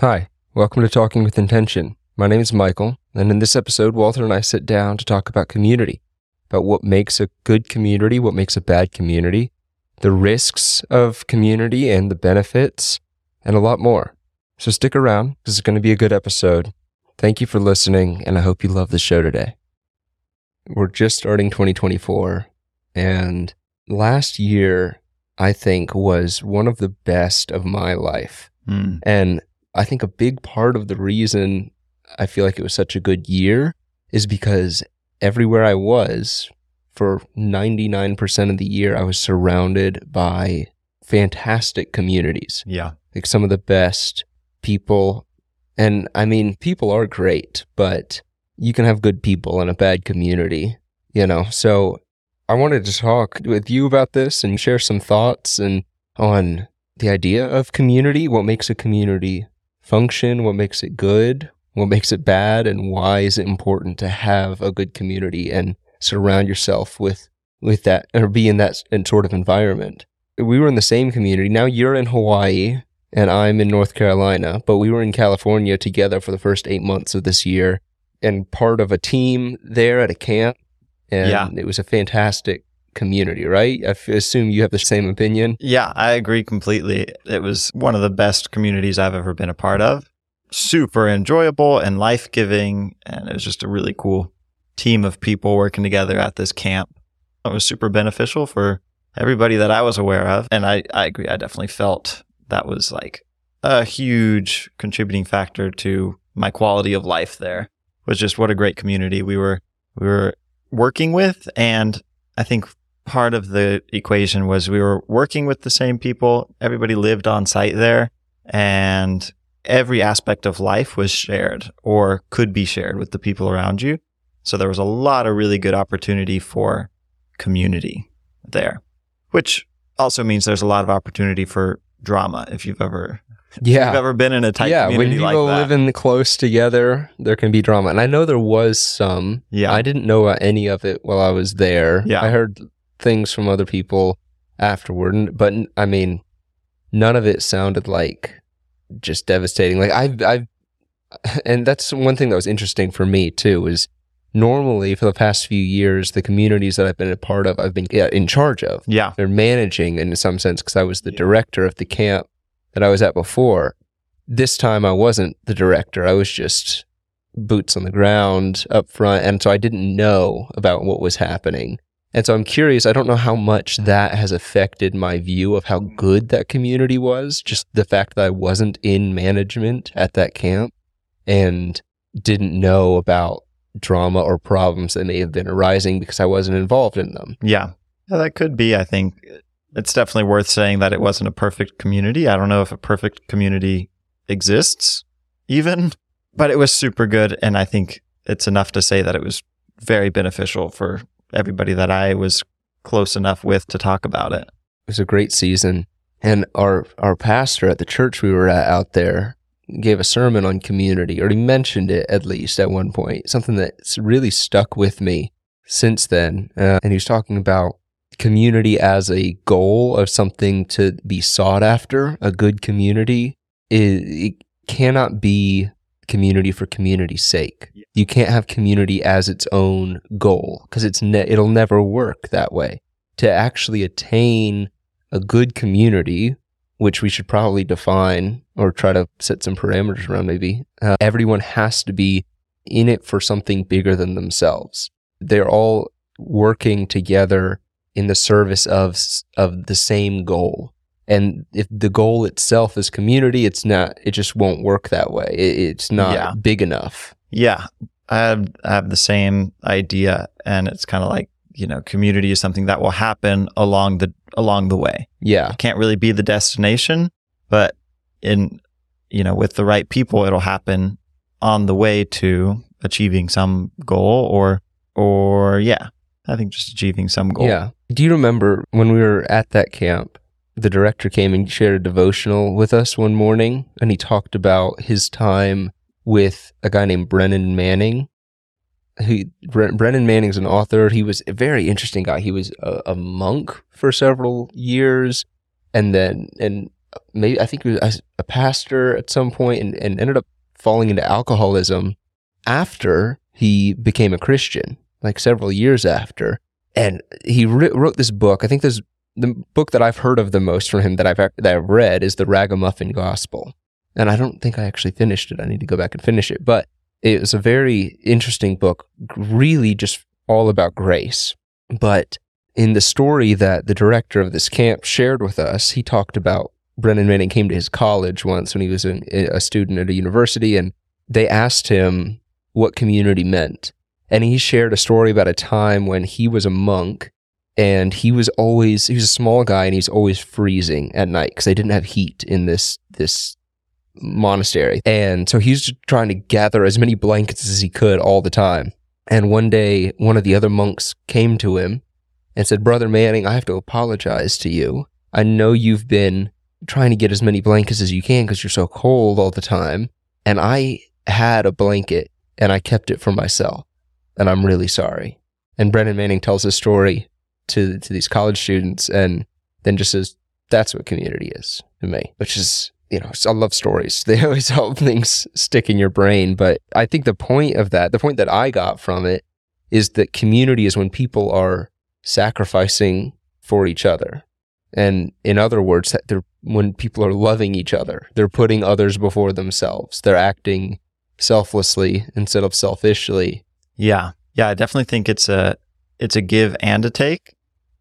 Hi, welcome to Talking with Intention. My name is Michael, and in this episode, Walter and I sit down to talk about community, about what makes a good community, what makes a bad community, the risks of community and the benefits, and a lot more. So stick around, this is going to be a good episode. Thank you for listening, and I hope you love the show today. We're just starting 2024, and last year, I think, was one of the best of my life. Mm. And I think a big part of the reason I feel like it was such a good year is because everywhere I was for 99% of the year, I was surrounded by fantastic communities, Yeah. like some of the best people. And I mean, people are great, but you can have good people in a bad community, you know? So I wanted to talk with you about this and share some thoughts and on the idea of community, what makes a community function, what makes it good, what makes it bad, and why is it important to have a good community and surround yourself with with that or be in that sort of environment. We were in the same community. Now you're in Hawaii and I'm in North Carolina, but we were in California together for the first eight months of this year and part of a team there at a camp. And Yeah. it was a fantastic community, right? I assume you have the same opinion. Yeah, I agree completely. It was one of the best communities I've ever been a part of. Super enjoyable and life giving. And it was just a really cool team of people working together at this camp. It was super beneficial for everybody that I was aware of. And I, I agree. I definitely felt that was like a huge contributing factor to my quality of life there was just what a great community we were we were working with and I think part of the equation was we were working with the same people everybody lived on site there and every aspect of life was shared or could be shared with the people around you so there was a lot of really good opportunity for community there which also means there's a lot of opportunity for drama if you've ever if Yeah. you've ever been in a tight yeah, when people like that. live in close together, there can be drama. And I know there was some. Yeah. I didn't know about any of it while I was there. Yeah. I heard things from other people afterward, but I mean, none of it sounded like just devastating. Like I've, I've, and that's one thing that was interesting for me too. Is normally for the past few years, the communities that I've been a part of, I've been yeah, in charge of yeah. they're managing in some sense because I was the Yeah. director of the camp that I was at before. This time I wasn't the director. I was just boots on the ground up front. And so I didn't know about what was happening. And so I'm curious, I don't know how much that has affected my view of how good that community was. Just the fact that I wasn't in management at that camp and didn't know about drama or problems that may have been arising because I wasn't involved in them. Yeah. Yeah, that could be. I think it's definitely worth saying that it wasn't a perfect community. I don't know if a perfect community exists even, but it was super good. And I think it's enough to say that it was very beneficial for everybody that I was close enough with to talk about it. It was a great season. And our our pastor at the church we were at out there gave a sermon on community, or he mentioned it at least at one point, something that's really stuck with me since then. Uh, and he was talking about community as a goal of something to be sought after. A good community is it cannot be community for community's sake. You can't have community as its own goal because it's ne- it'll never work that way. To actually attain a good community, which we should probably define or try to set some parameters around, maybe, uh, everyone has to be in it for something bigger than themselves. They're all working together in the service of of the same goal. And if the goal itself is community, it's not. It just won't work that way. It, it's not Yeah. big enough. Yeah. I have, I have the same idea. And it's kind of like, you know, community is something that will happen along the, along the way. Yeah, can't really be the destination, but in you know with the right people it'll happen on the way to achieving some goal or or yeah, I think just achieving some goal. Yeah. Do you remember when we were at that camp? The director came and shared a devotional with us one morning, and he talked about his time with a guy named Brennan Manning. He, Bre- Brennan Manning's an author. He was a very interesting guy. He was a, a monk for several years, and then and maybe I think he was a pastor at some point and, and ended up falling into alcoholism after he became a Christian, like several years after. And he wrote this book. I think there's the book that I've heard of the most from him that I've that I've read is the Ragamuffin Gospel, and I don't think I actually finished it. I need to go back and finish it, but it was a very interesting book, really just all about grace. But in the story that the director of this camp shared with us, he talked about Brennan Manning came to his college once when he was a student at a university, and they asked him what community meant. And he shared a story about a time when he was a monk and he was always he was a small guy and he's always freezing at night because they didn't have heat in this this monastery. And so he's just trying to gather as many blankets as he could all the time. And one day one of the other monks came to him and said brother manning i have to apologize to you. I know you've been trying to get as many blankets as you can because you're so cold all the time and i had a blanket and i kept it for myself and i'm really sorry. And brennan manning tells his story to to these college students, and then just says that's what community is to me, which is you know I love stories. They always help things stick in your brain. But I think the point of that, the point that I got from it, is that community is when people are sacrificing for each other. And in other words, they're when people are loving each other, they're putting others before themselves. They're acting selflessly instead of selfishly. Yeah. Yeah, I definitely think it's a it's a give and a take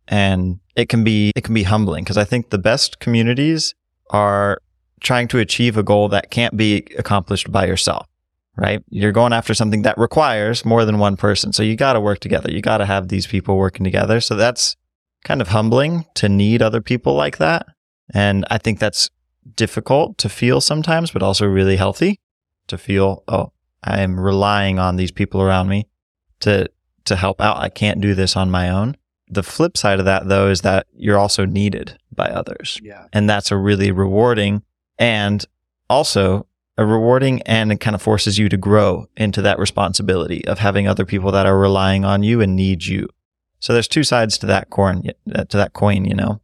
and it can be it can be humbling because I think the best communities are trying to achieve a goal that can't be accomplished by yourself, right? You're going after something that requires more than one person. So you got to work together. You got to have these people working together. So that's kind of humbling to need other people like that. And I think that's difficult to feel sometimes, but also really healthy to feel, oh, I am relying on these people around me to to help out. I can't do this on my own. The flip side of that, though, is that you're also needed by others. Yeah. And that's a really rewarding and also a rewarding and it kind of forces you to grow into that responsibility of having other people that are relying on you and need you. So there's two sides to that coin, uh, to that coin, you know,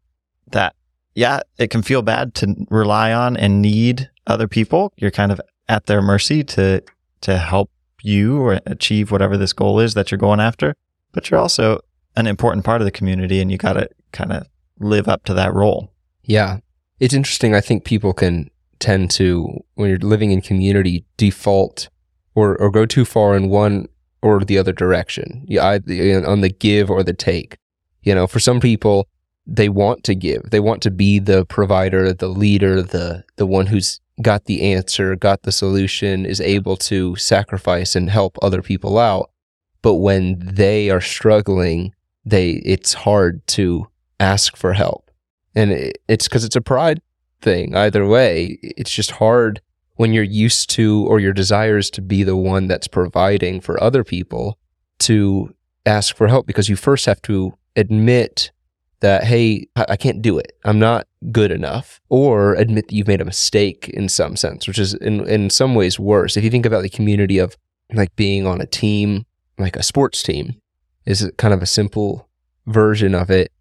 that yeah, it can feel bad to rely on and need other people. You're kind of at their mercy to, to help you or achieve whatever this goal is that you're going after. But you're also an important part of the community and you got to kind of live up to that role. Yeah. It's interesting. I think people can tend to, when you're living in community, default or, or go too far in one or the other direction. Yeah, on the give or the take. You know, for some people, they want to give. They want to be the provider, the leader, the the one who's got the answer, got the solution, is able to sacrifice and help other people out. But when they are struggling, they it's hard to ask for help. And it, it's because it's a pride thing. Either way, it's just hard when you're used to or your desire is to be the one that's providing for other people to ask for help because you first have to admit that, hey, I can't do it. I'm not good enough. Or admit that you've made a mistake in some sense, which is in, in some ways worse. If you think about the community of like being on a team, like a sports team, is kind of a simple version of it.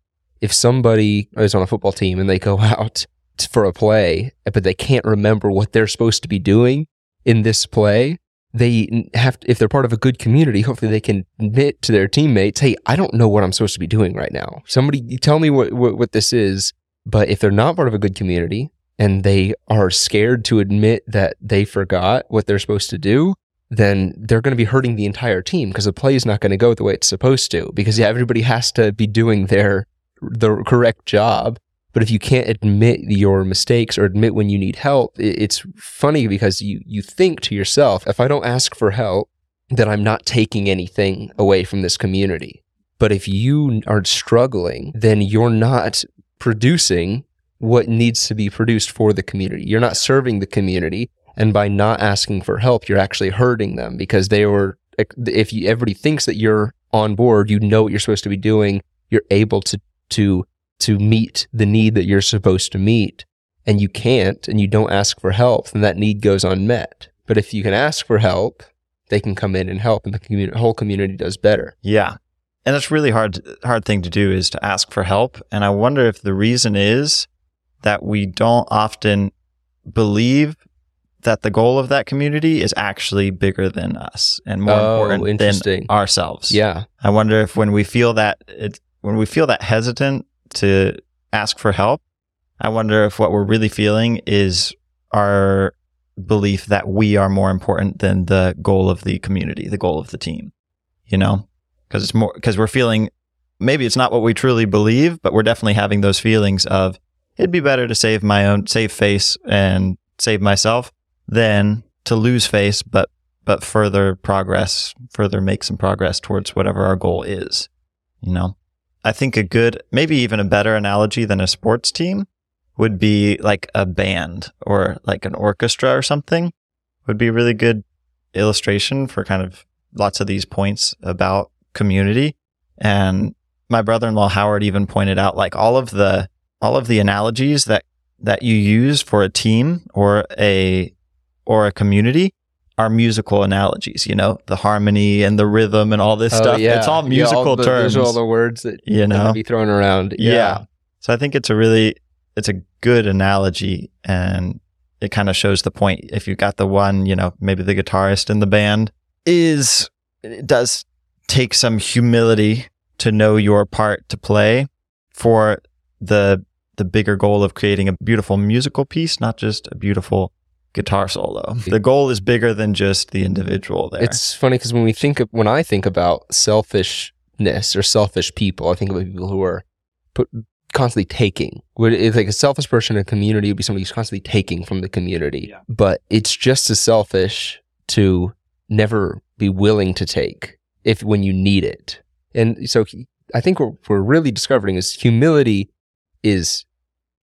If somebody is on a football team and they go out for a play, but they can't remember what they're supposed to be doing in this play, they have to, if they're part of a good community, hopefully they can admit to their teammates, "Hey, I don't know what I'm supposed to be doing right now. Somebody tell me what, what, what this is." But if they're not part of a good community and they are scared to admit that they forgot what they're supposed to do, then they're going to be hurting the entire team because the play is not going to go the way it's supposed to. Because yeah, everybody has to be doing their the correct job. But if you can't admit your mistakes or admit when you need help, it's funny because you you think to yourself, if I don't ask for help, then I'm not taking anything away from this community. But if you are struggling, then you're not producing what needs to be produced for the community. You're not serving the community. And by not asking for help, you're actually hurting them because they were, if you, everybody thinks that you're on board, you know what you're supposed to be doing, you're able to, to, to meet the need that you're supposed to meet and you can't and you don't ask for help, then that need goes unmet. But if you can ask for help, they can come in and help and the whole community does better. Yeah. And it's really hard, hard thing to do is to ask for help. And I wonder if the reason is that we don't often believe that the goal of that community is actually bigger than us and more Oh, important than ourselves. Yeah. I wonder if when we feel that it, when we feel that hesitant to ask for help, I wonder if what we're really feeling is our belief that we are more important than the goal of the community, the goal of the team. You know, because it's more because we're feeling maybe it's not what we truly believe, but we're definitely having those feelings of it'd be better to save my own save face and save myself than to lose face, but but further progress, further make some progress towards whatever our goal is. You know, I think a good, maybe even a better analogy than a sports team would be like a band or like an orchestra or something would be a really good illustration for kind of lots of these points about community. And my brother-in-law Howard even pointed out like all of the all of the analogies that that you use for a team or a or a community are musical analogies, you know, the harmony and the rhythm and all this Oh, stuff. yeah. It's all Yeah, musical the, terms. Those are all the words that you know? be thrown around. Yeah. So I think it's a really it's a good analogy and it kind of shows the point. If you got the one, you know, maybe the guitarist in the band is it does take some humility to know your part to play for the the bigger goal of creating a beautiful musical piece, not just a beautiful guitar solo. The goal is bigger than just the individual there. It's funny because when we think of, when I think about selfishness or selfish people, I think about people who are put, constantly taking. Would it's like a selfish person in a community would be somebody who's constantly taking from the community. Yeah. But it's just as selfish to never be willing to take if when you need it. And so I think what we're really discovering is humility is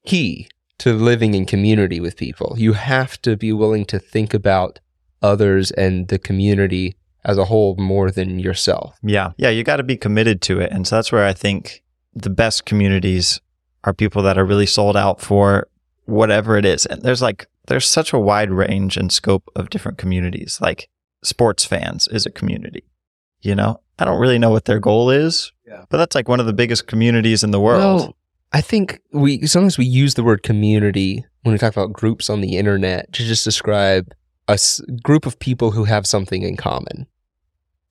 key to living in community with people. You have to be willing to think about others and the community as a whole more than yourself. Yeah. Yeah. You got to be committed to it. And so that's where I think the best communities are people that are really sold out for whatever it is. And there's like, there's such a wide range and scope of different communities. Like sports fans is a community, you know? I don't really know what their goal is, Yeah. but that's like one of the biggest communities in the world. Well, I think we sometimes we use the word community when we talk about groups on the internet to just describe a s- group of people who have something in common.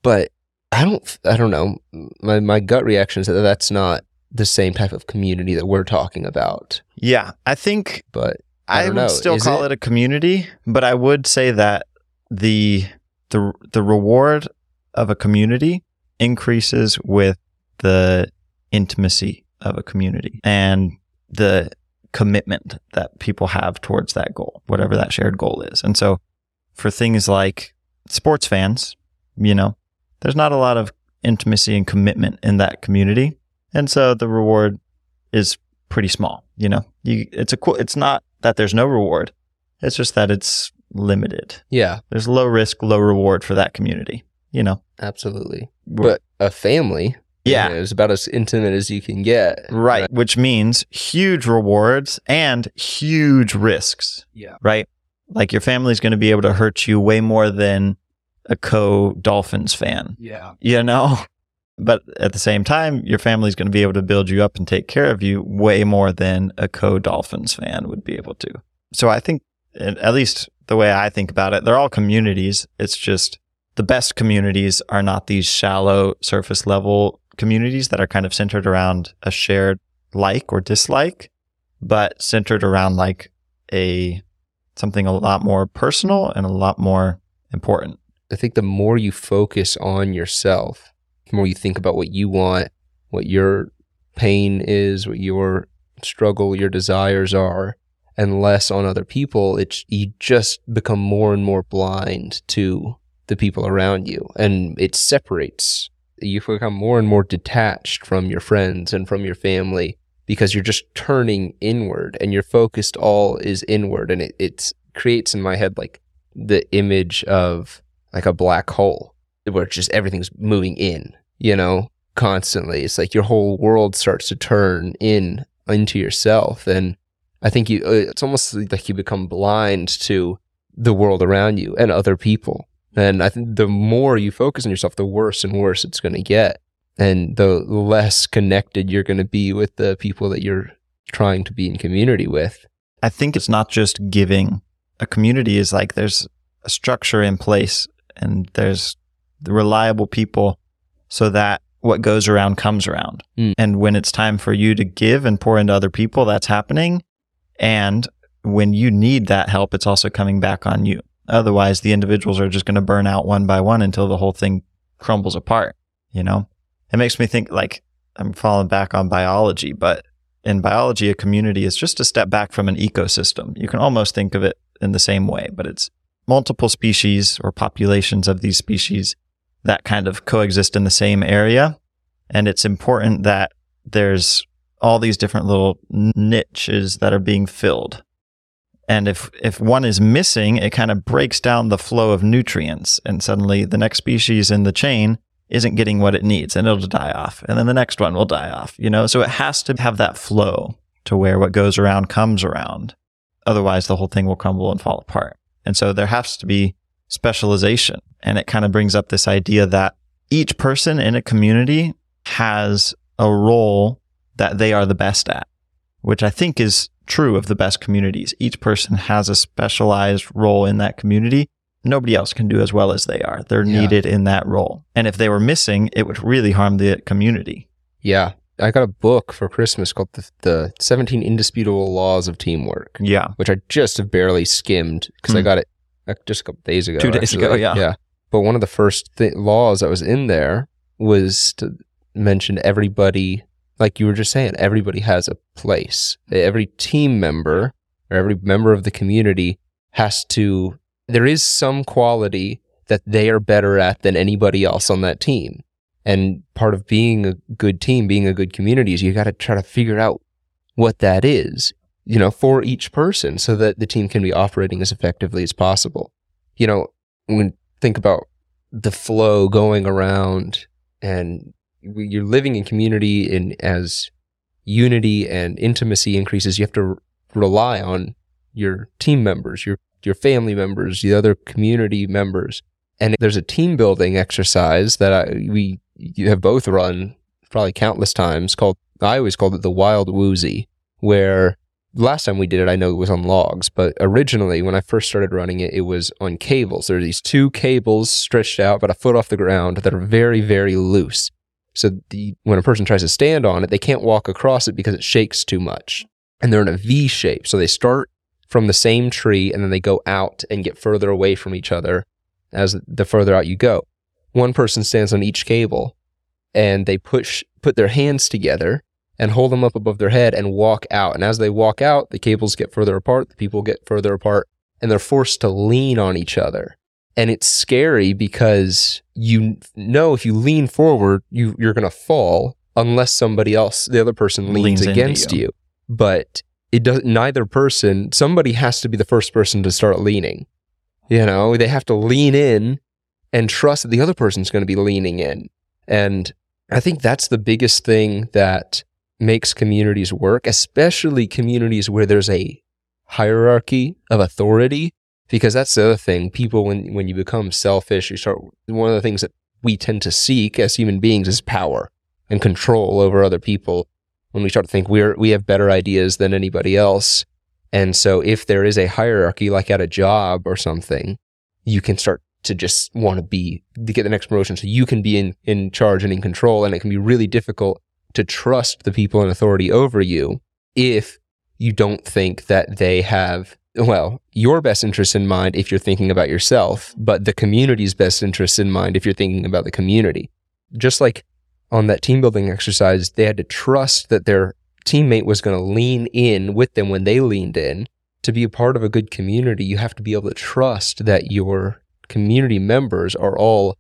But I don't I don't know. My my gut reaction is that that's not the same type of community that we're talking about. yeah. I think But I I, would know. still Is call it? it? a community, but I would say that the the the reward of a community increases with the intimacy of a community and the commitment that people have towards that goal, whatever that shared goal is. And so for things like sports fans, you know, there's not a lot of intimacy and commitment in that community. And so the reward is pretty small, you know. You it's a cool it's not that there's no reward. It's just that it's limited. yeah, There's low risk, low reward for that community, you know. absolutely. But a family yeah. know, about as intimate as you can get. Right, which means huge rewards and huge risks, Yeah. right? Like your family's going to be able to hurt you way more than a co Dolphins fan, Yeah. you know? But at the same time, your family's going to be able to build you up and take care of you way more than a co Dolphins fan would be able to. So I think, at at least the way I think about it, they're all communities. It's just the best communities are not these shallow surface level communities that are kind of centered around a shared like or dislike, but centered around like a something a lot more personal and a lot more important. I think the more you focus on yourself, the more you think about what you want, what your pain is, what your struggle, your desires are, and less on other people, it's you just become more and more blind to the people around you, and it separates. You become more and more detached from your friends and from your family because you're just turning inward, and your focused all is inward, and it creates in my head like the image of like a black hole where just everything's moving in, you know, constantly. It's like your whole world starts to turn in into yourself. And I think you, uh, it's almost like you become blind to the world around you and other people. And I think the more you focus on yourself, the worse and worse it's going to get. And the less connected you're going to be with the people that you're trying to be in community with. I think it's not just giving. A community is like there's a structure in place and there's the reliable people so that what goes around comes around. Mm. And when it's time for you to give and pour into other people, that's happening. And when you need that help, it's also coming back on you. Otherwise, the individuals are just going to burn out one by one until the whole thing crumbles apart. You know, it makes me think like I'm falling back on biology, but in biology, a community is just a step back from an ecosystem. You can almost think of it in the same way, but it's multiple species or populations of these species that kind of coexist in the same area. And it's important that there's all these different little niches that are being filled. And if, if one is missing, it kind of breaks down the flow of nutrients. And suddenly the next species in the chain isn't getting what it needs and it'll die off. And then the next one will die off, you know? So it has to have that flow to where what goes around comes around. Otherwise, the whole thing will crumble and fall apart. And so there has to be specialization. And it kind of brings up this idea that each person in a community has a role that they are the best at, which I think is true of the best communities. Each person has a specialized role in that community. Nobody else can do as well as they are. They're Yeah. needed in that role. And if they were missing, it would really harm the community. Yeah. I got a book for Christmas called the, the 17 Indisputable Laws of Teamwork, Yeah. which I just have barely skimmed because I Hmm. got it uh, just a couple days ago. Two days ago, yeah. Yeah. But one of the first th- laws that was in there was to mention everybody, like you were just saying, everybody has a place. Every team member or every member of the community has to, there is some quality that they are better at than anybody else on that team. And part of being a good team, being a good community is you got to try to figure out what that is, you know, for each person so that the team can be operating as effectively as possible. You know, when think about the flow going around and you're living in community and as unity and intimacy increases, you have to rely on your team members, your your family members, the other community members. And there's a team building exercise that I, we you have both run probably countless times called I always called it the wild woozy, where last time we did it I know it was on logs, but originally when I first started running it, it was on cables. There are these two cables stretched out about a foot off the ground that are very, very loose. So the when a person tries to stand on it, they can't walk across it because it shakes too much. And they're in a V shape. So they start from the same tree and then they go out and get further away from each other as the further out you go. One person stands on each cable and they push put their hands together and hold them up above their head and walk out. And as they walk out, the cables get further apart, the people get further apart, and they're forced to lean on each other. And it's scary because you know if you lean forward, you, you're going to fall unless somebody else, the other person leans, Leans against you. you. But it does neither person, somebody has to be the first person to start leaning. You know, they have to lean in and trust that the other person's going to be leaning in. And I think that's the biggest thing that makes communities work, especially communities where there's a hierarchy of authority. Because that's the other thing. People, when, when you become selfish, you start, one of the things that we tend to seek as human beings is power and control over other people. When we start to think we're, we have better ideas than anybody else. And so if there is a hierarchy, like at a job or something, you can start to just want to be, to get the next promotion. So you can be in, in charge and in control. And it can be really difficult to trust the people in authority over you if you don't think that they have, well, your best interest in mind if you're thinking about yourself, but the community's best interest in mind if you're thinking about the community. Just like on that team building exercise, they had to trust that their teammate was going to lean in with them when they leaned in. To be a part of a good community, you have to be able to trust that your community members are all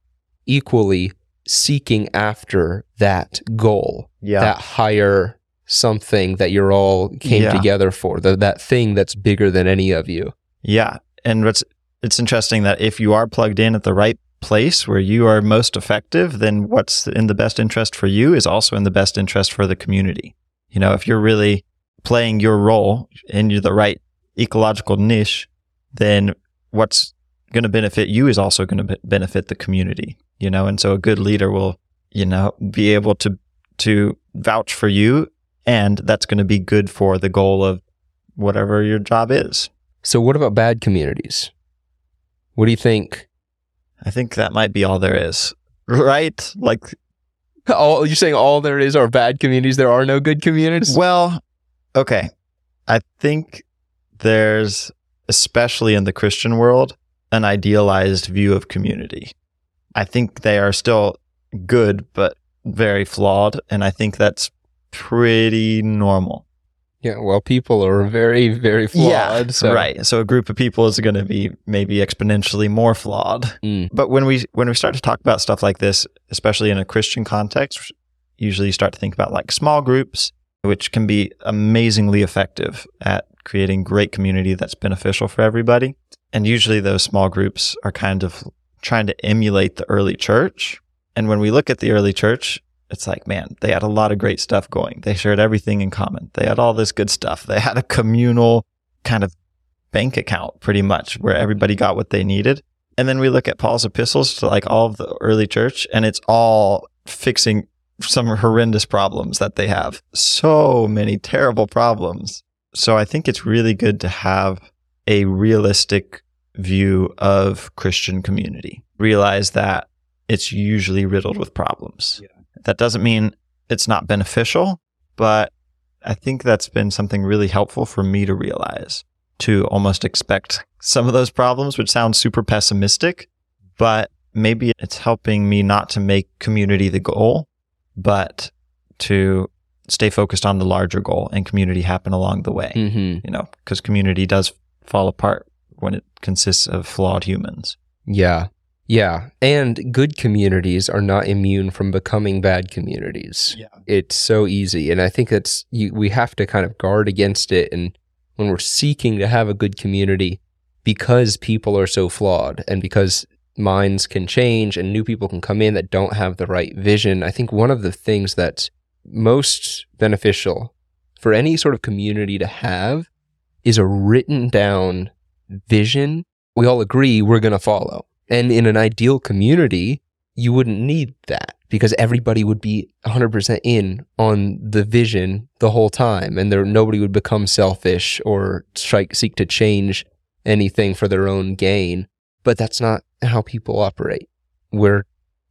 equally seeking after that goal, Yeah. that higher something that you're all came Yeah. together for, the, that thing that's bigger than any of you. Yeah. And what's it's interesting that if you are plugged in at the right place where you are most effective, then what's in the best interest for you is also in the best interest for the community. You know, if you're really playing your role in the right ecological niche, then what's going to benefit you is also going to be- benefit the community, you know? And so a good leader will, you know, be able to to vouch for you And that's going to be good for the goal of whatever your job is. So, what about bad communities? What do you think? I think that might be all there is, right? Like, all you're saying all there is are bad communities. There are no good communities. well, okay. I think there's, especially in the Christian world, an idealized view of community. I think they are still good, but very flawed. And I think that's pretty normal. Yeah, well, people are very, very flawed. so. Right. So a group of people is going to be maybe exponentially more flawed. Mm. But when we when we start to talk about stuff like this, especially in a Christian context, usually you start to think about like small groups, which can be amazingly effective at creating great community that's beneficial for everybody. And usually those small groups are kind of trying to emulate the early church. And when we look at the early church, it's like, man, they had a lot of great stuff going. They shared everything in common. They had all this good stuff. They had a communal kind of bank account pretty much where everybody got what they needed. And then we look at Paul's epistles to like all of the early church and it's all fixing some horrendous problems that they have. So many terrible problems. So I think it's really good to have a realistic view of Christian community. Realize that it's usually riddled with problems. That doesn't mean it's not beneficial, but I think that's been something really helpful for me to realize to almost expect some of those problems, which sounds super pessimistic, but maybe it's helping me not to make community the goal, but to stay focused on the larger goal and community happen along the way, hmm you know, because community does fall apart when it consists of flawed humans. Yeah. Yeah. And good communities are not immune from becoming bad communities. Yeah. It's so easy. And I think that's, you, we have to kind of guard against it. And when we're seeking to have a good community, because people are so flawed and because minds can change and new people can come in that don't have the right vision, I think one of the things that's most beneficial for any sort of community to have is a written down vision we all agree we're going to follow. And in an ideal community, you wouldn't need that because everybody would be 100% in on the vision the whole time and there nobody would become selfish or seek to change anything for their own gain. But that's not how people operate. We're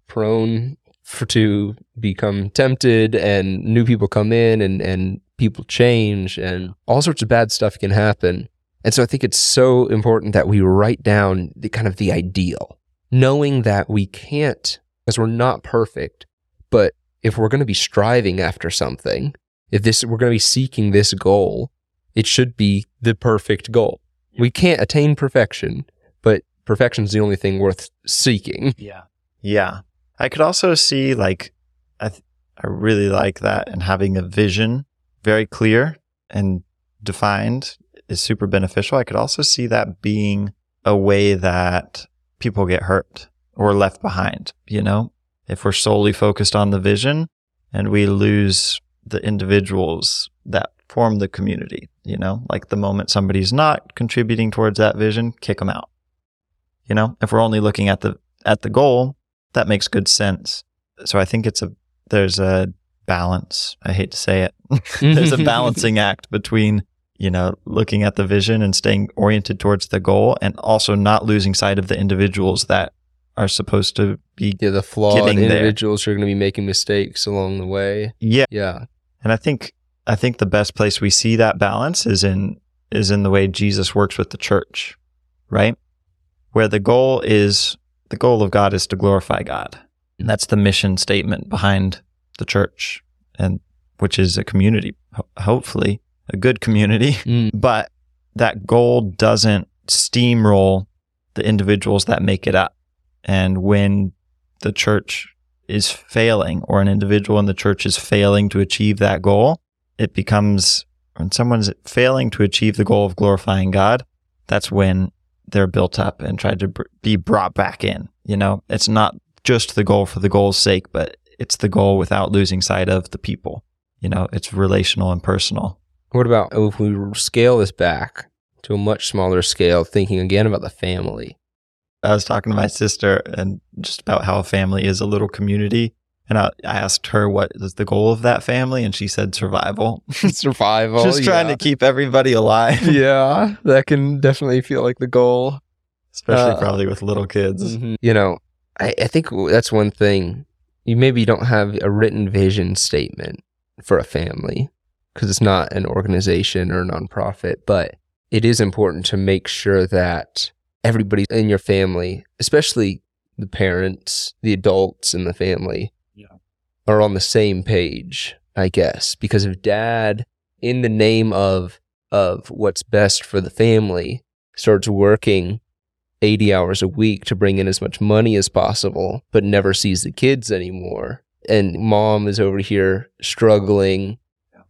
prone for to become tempted and new people come in and, and people change and all sorts of bad stuff can happen. And so I think it's so important that we write down the kind of the ideal, knowing that we can't, because we're not perfect, but if we're going to be striving after something, if this we're going to be seeking this goal, it should be the perfect goal. We can't attain perfection, but perfection is the only thing worth seeking. Yeah. Yeah. I could also see like I th- I really like that and having a vision very clear and defined is super beneficial. I could also see that being a way that people get hurt or left behind, you know? If we're solely focused on the vision and we lose the individuals that form the community, you know? Like the moment somebody's not contributing towards that vision, kick them out. You know, if we're only looking at the at the goal, that makes good sense. So I think it's a there's a balance. I hate to say it. there's a balancing act between, you know, looking at the vision and staying oriented towards the goal and also not losing sight of the individuals that are supposed to be Yeah, the flawed Getting there. individuals are going to be making mistakes along the way. yeah. Yeah. And I think I think the best place we see that balance is in is in the way Jesus works with the church, right? Where the goal is the goal of God is to glorify God. And that's the mission statement behind the church and which is a community, ho- hopefully a good community, Mm. but that goal doesn't steamroll the individuals that make it up. And when the church is failing or an individual in the church is failing to achieve that goal, it becomes when someone's failing to achieve the goal of glorifying God, that's when they're built up and tried to br- be brought back in. You know, it's not just the goal for the goal's sake, but it's the goal without losing sight of the people. You know, it's relational and personal. What about if we scale this back to a much smaller scale, thinking again about the family? I was talking to my sister and just about how a family is a little community. And I, I asked her what is the goal of that family, and she said survival. Survival. Just trying yeah. to keep everybody alive, yeah, that can definitely feel like the goal. especially Uh, probably with little kids. Mhm. You know, I, I think that's one thing. You maybe don't have a written vision statement for a family because it's not an organization or a nonprofit, but it is important to make sure that everybody in your family, especially the parents, the adults in the family, Yeah. are on the same page, I guess. Because if dad, in the name of of what's best for the family, starts working 80 hours a week to bring in as much money as possible, but never sees the kids anymore. And mom is over here struggling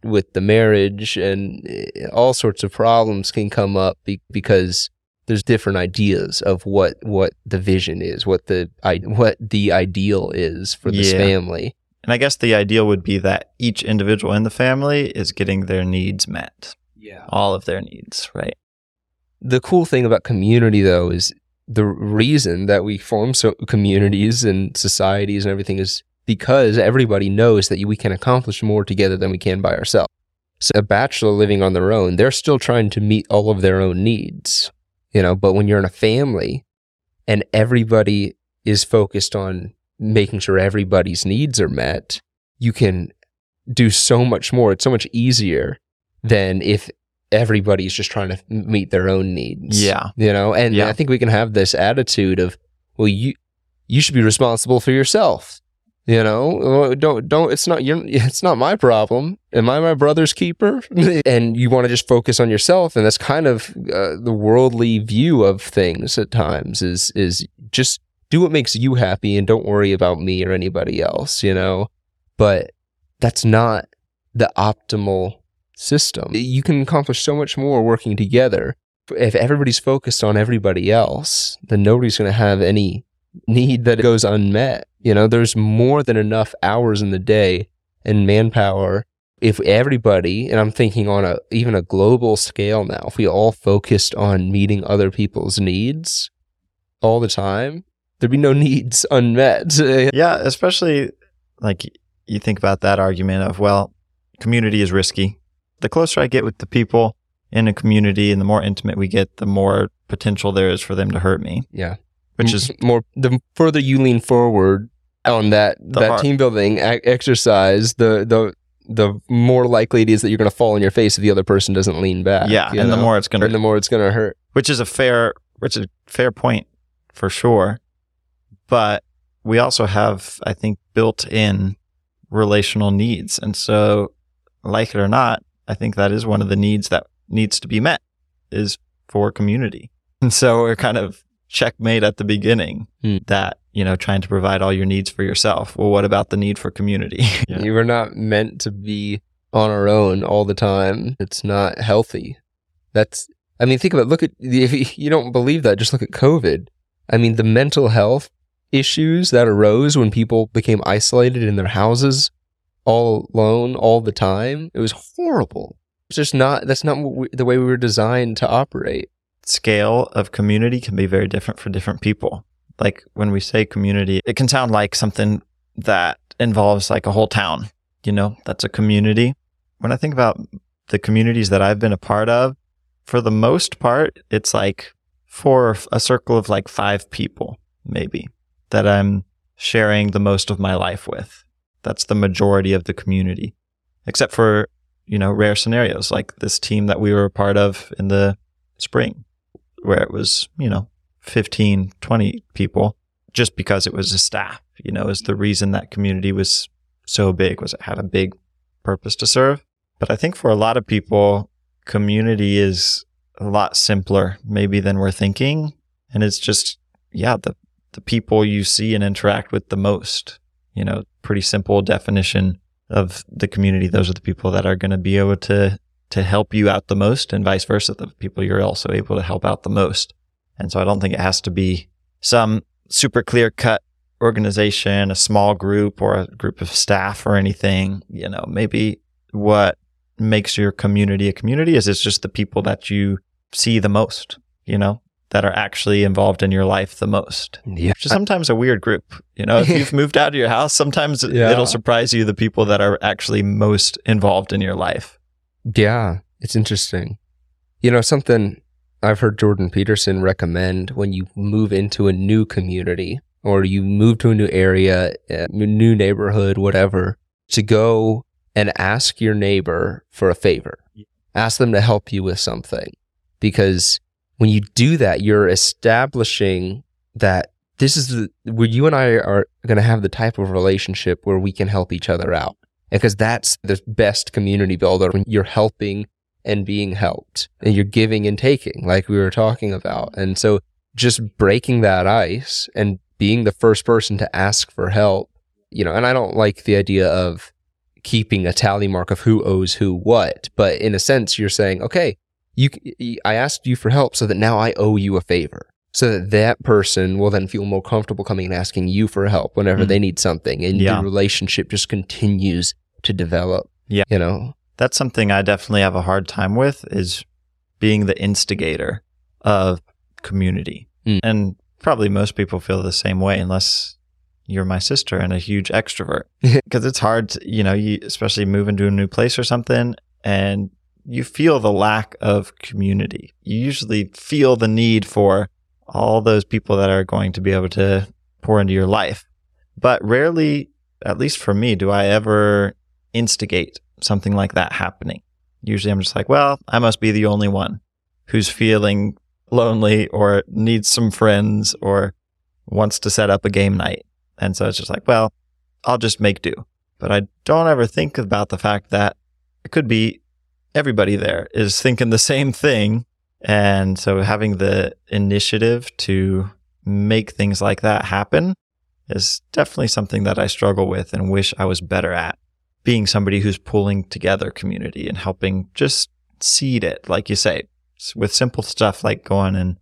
with the marriage, and eh, all sorts of problems can come up be- because there's different ideas of what what the vision is, what the I- what the ideal is for this Yeah. family. And I guess the ideal would be that each individual in the family is getting their needs met, Yeah. all of their needs, right? the cool thing about community though is the reason that we form so communities and societies and everything is because everybody knows that we can accomplish more together than we can by ourselves. So a bachelor living on their own, they're still trying to meet all of their own needs, you know, but when you're in a family and everybody is focused on making sure everybody's needs are met, you can do so much more. It's so much easier than if everybody's just trying to meet their own needs. Yeah. You know, and Yeah. I think we can have this attitude of, well, you you should be responsible for yourself. You know, don't don't. It's not your. It's not my problem. Am I my brother's keeper? and you want to just focus on yourself, and that's kind of uh, the worldly view of things at times. Is is just do what makes you happy, and don't worry about me or anybody else. You know, but that's not the optimal system. You can accomplish so much more working together. If everybody's focused on everybody else, then nobody's going to have any need that goes unmet. You know, there's more than enough hours in the day and manpower. If everybody, and I'm thinking on a even a global scale now, if we all focused on meeting other people's needs all the time, there'd be no needs unmet. Yeah, especially like you think about that argument of, well, community is risky. The closer I get with the people in a community and the more intimate we get, the more potential there is for them to hurt me, Yeah. Which mm. is more the further you lean forward on that that team building exercise, the the the more likely it is that you're going to fall on your face if the other person doesn't lean back. yeah, and the more it's going to, the more it's going to hurt. which is a fair which is a fair point for sure. But we also have i think built in relational needs. And so like it or not i think that is one of the needs that needs to be met is for community. And so we're kind of checkmate at the beginning Hmm. that you know trying to provide all your needs for yourself well what about the need for community Yeah. You were not meant to be on our own all the time. It's not healthy. That's I mean, think about it. look at if you don't believe that, just look at COVID. I mean, the mental health issues that arose when people became isolated in their houses, all alone, all the time. It was horrible. It's just not. That's not what we, the way we were designed to operate. Scale of community can be very different for different people. Like when we say community, it can sound like something that involves like a whole town, you know, that's a community. When I think about the communities that I've been a part of, for the most part, it's like for a circle of like five people, maybe, that I'm sharing the most of my life with. That's the majority of the community, except for, you know, rare scenarios like this team that we were a part of in the spring where it was, you know, 15, 20 people just because it was a staff, you know, is the mm-hmm. reason that community was so big was it had a big purpose to serve. But I think for a lot of people, community is a lot simpler maybe than we're thinking. And it's just, yeah, the, the people you see and interact with the most, you know, pretty simple definition of the community. Those are the people that are going to be able to to help you out the most and vice versa the people you're also able to help out the most and so i don't think it has to be some super clear cut organization a small group or a group of staff or anything you know maybe what makes your community a community is it's just the people that you see the most you know that are actually involved in your life the most. Yeah. Which is sometimes a weird group. You know, if you've moved out of your house, sometimes Yeah. it'll surprise you the people that are actually most involved in your life. Yeah, it's interesting. You know, something I've heard Jordan Peterson recommend when you move into a new community or you move to a new area, a new neighborhood, whatever, to go and ask your neighbor for a favor. Ask them to help you with something. Because when you do that, you're establishing that this is the, where you and I are going to have the type of relationship where we can help each other out because that's the best community builder when you're helping and being helped and you're giving and taking like we were talking about. And so just breaking that ice and being the first person to ask for help you know and i don't like the idea of keeping a tally mark of who owes who what but in a sense you're saying okay you i asked you for help so that now i owe you a favor so that that person will then feel more comfortable coming and asking you for help whenever Mm. they need something and Yeah. the relationship just continues to develop Yeah. you know That's something I definitely have a hard time with is being the instigator of community. Mm. And probably most people feel the same way unless you're my sister and a huge extrovert. Because it's hard, to, you know, you especially move into a new place or something and you feel the lack of community. You usually feel the need for all those people that are going to be able to pour into your life. But rarely, at least for me, do I ever instigate something like that happening. Usually I'm just like, well, I must be the only one who's feeling lonely or needs some friends or wants to set up a game night. And so it's just like, well, I'll just make do. But I don't ever think about the fact that it could be everybody there is thinking the same thing. And so having the initiative to make things like that happen is definitely something that I struggle with and wish I was better at being somebody who's pulling together community and helping just seed it, like you say, with simple stuff like going and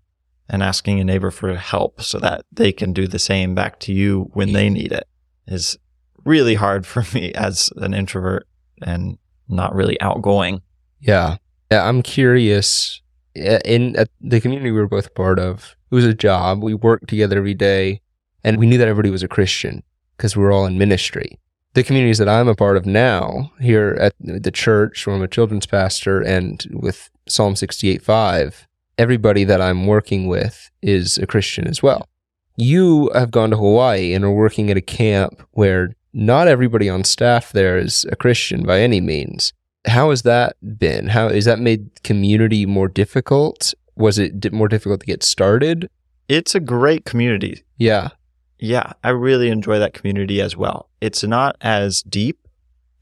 and asking a neighbor for help so that they can do the same back to you when they need it is really hard for me as an introvert and not really outgoing. Yeah. Yeah, I'm curious. In the community we were both part of, it was a job. We worked together every day, and we knew that everybody was a Christian because we were all in ministry. The communities that I'm a part of now, here at the church, where I'm a children's pastor, and with Psalm 68:5, everybody that I'm working with is a Christian as well. You have gone to Hawaii and are working at a camp where not everybody on staff there is a Christian by any means how has that been? How has that made community more difficult? Was it more difficult to get started? It's a great community. Yeah. Yeah, I really enjoy that community as well. It's not as deep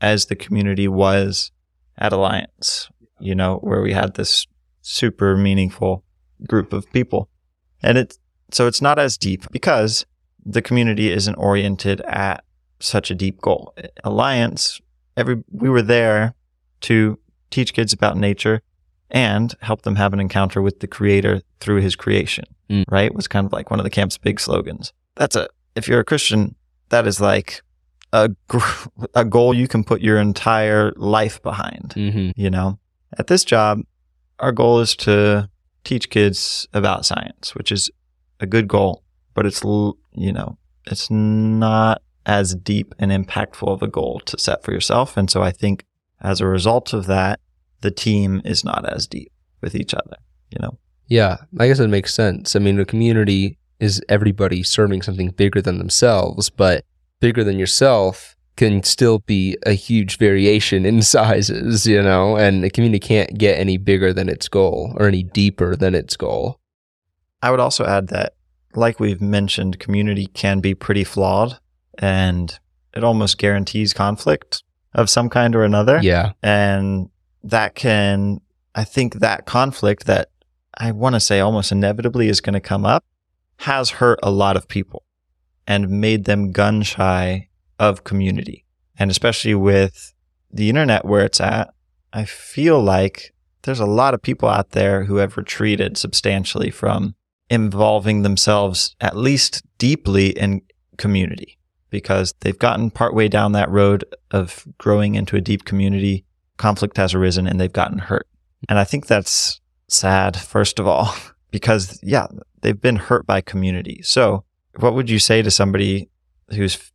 as the community was at Alliance, you know, where we had this super meaningful group of people. And it so it's not as deep because the community isn't oriented at such a deep goal. Alliance, every we were there to teach kids about nature and help them have an encounter with the creator through his creation, Mm. right? Was kind of like one of the camp's big slogans. That's a, if you're a Christian, that is like a, a goal you can put your entire life behind, Mm-hmm. you know? At this job, our goal is to teach kids about science, which is a good goal, but it's, you know, it's not as deep and impactful of a goal to set for yourself. And so I think as a result of that, the team is not as deep with each other, you know? Yeah. I guess it makes sense. I mean, a community is everybody serving something bigger than themselves, but bigger than yourself can still be a huge variation in sizes, you know, and the community can't get any bigger than its goal or any deeper than its goal. I would also add that, like we've mentioned, community can be pretty flawed and it almost guarantees conflict of some kind or another. Yeah. And that can, I think that conflict that I want to say almost inevitably is going to come up has hurt a lot of people and made them gun shy of community. And especially with the internet where it's at, I feel like there's a lot of people out there who have retreated substantially from involving themselves at least deeply in community because they've gotten partway down that road of growing into a deep community. Conflict has arisen and they've gotten hurt. And I think that's sad, first of all, because, yeah, they've been hurt by community. So, what would you say to somebody who's,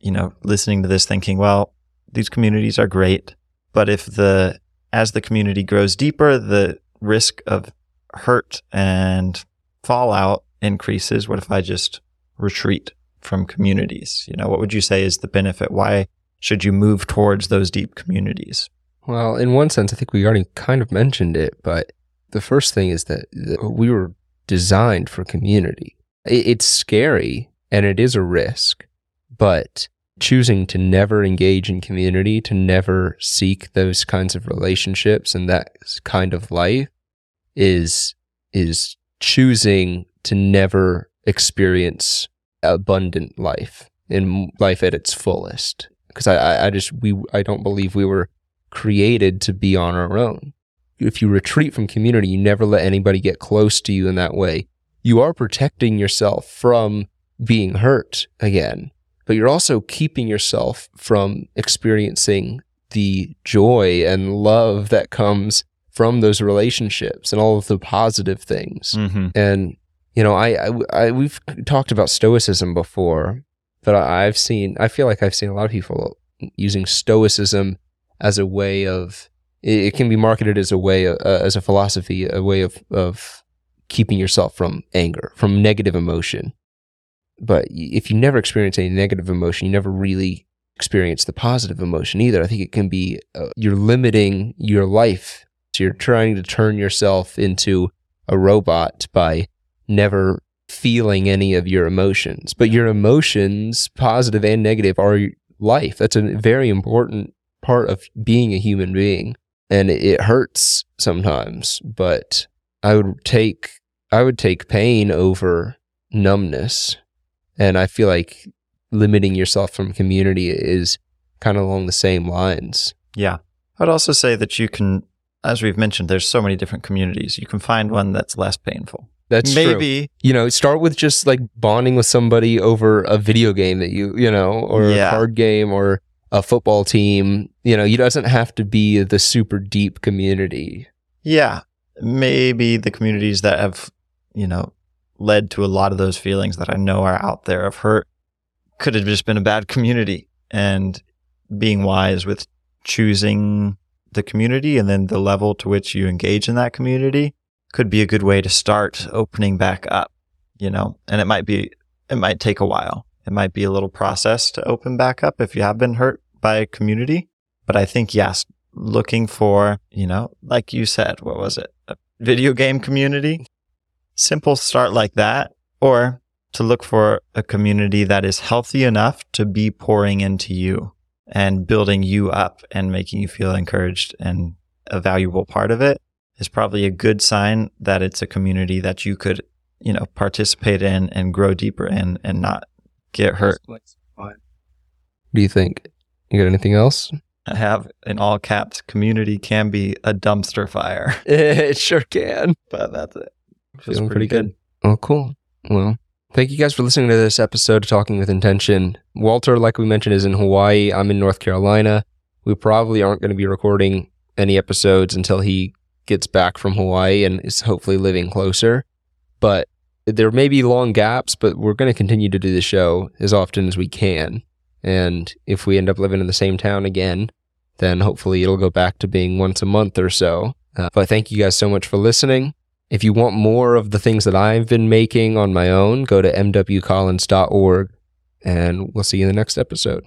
you know, listening to this thinking, well, these communities are great, but if the, as the community grows deeper, the risk of hurt and fallout increases. What if I just retreat from communities? You know, what would you say is the benefit? Why should you move towards those deep communities? Well, in one sense, I think we already kind of mentioned it, but the first thing is that, we were designed for community. It's scary and it is a risk, but choosing to never engage in community, to never seek those kinds of relationships and that kind of life is is choosing to never experience abundant life in life at its fullest. Because I, I just we I don't believe we were created to be on our own. If you retreat from community, you never let anybody get close to you in that way. You are protecting yourself from being hurt again, but you're also keeping yourself from experiencing the joy and love that comes from those relationships and all of the positive things. Mm-hmm. And you know, I, I, I, we've talked about stoicism before, but I, I've seen, I feel like I've seen a lot of people using stoicism as a way of it, can be marketed as a way uh, as a philosophy a way of of keeping yourself from anger from negative emotion. But if you never experience any negative emotion you never really experience the positive emotion either. I think it can be uh, you're limiting your life. So you're trying to turn yourself into a robot by never feeling any of your emotions but your emotions positive and negative are life that's a very important part of being a human being and it hurts sometimes but i would take i would take pain over numbness and i feel like limiting yourself from community is kind of along the same lines Yeah. I'd also say that you can, as we've mentioned, there's so many different communities. You can find one that's less painful. That's true. Maybe, you know start with just like bonding with somebody over a video game that you you know or Yeah. a card game or a football team you know it doesn't have to be the super deep community yeah, maybe the communities that have, you know, led to a lot of those feelings that I know are out there of hurt could have just been a bad community. And being wise with choosing the community and then the level to which you engage in that community could be a good way to start opening back up, you know, and it might be, it might take a while. It might be a little process to open back up if you have been hurt by a community. But I think, yes, looking for, you know, like you said, what was it? A video game community? Simple start like that. Or to look for a community that is healthy enough to be pouring into you and building you up and making you feel encouraged and a valuable part of it is probably a good sign that it's a community that you could, you know, participate in and grow deeper in and not get hurt. do you think you got anything else I have in all caps, community can be a dumpster fire, it sure can but that's it. Feels Feeling pretty good. Oh, cool. Well, thank you guys for listening to this episode of Talking with Intention. Walter, like we mentioned, is in Hawaii. I'm in North Carolina. We probably aren't going to be recording any episodes until he gets back from Hawaii and is hopefully living closer. But there may be long gaps, but we're going to continue to do the show as often as we can. And if we end up living in the same town again, then hopefully it'll go back to being once a month or so. Uh, but thank you guys so much for listening. If you want more of the things that I've been making on my own, go to mwcollins.org and we'll see you in the next episode.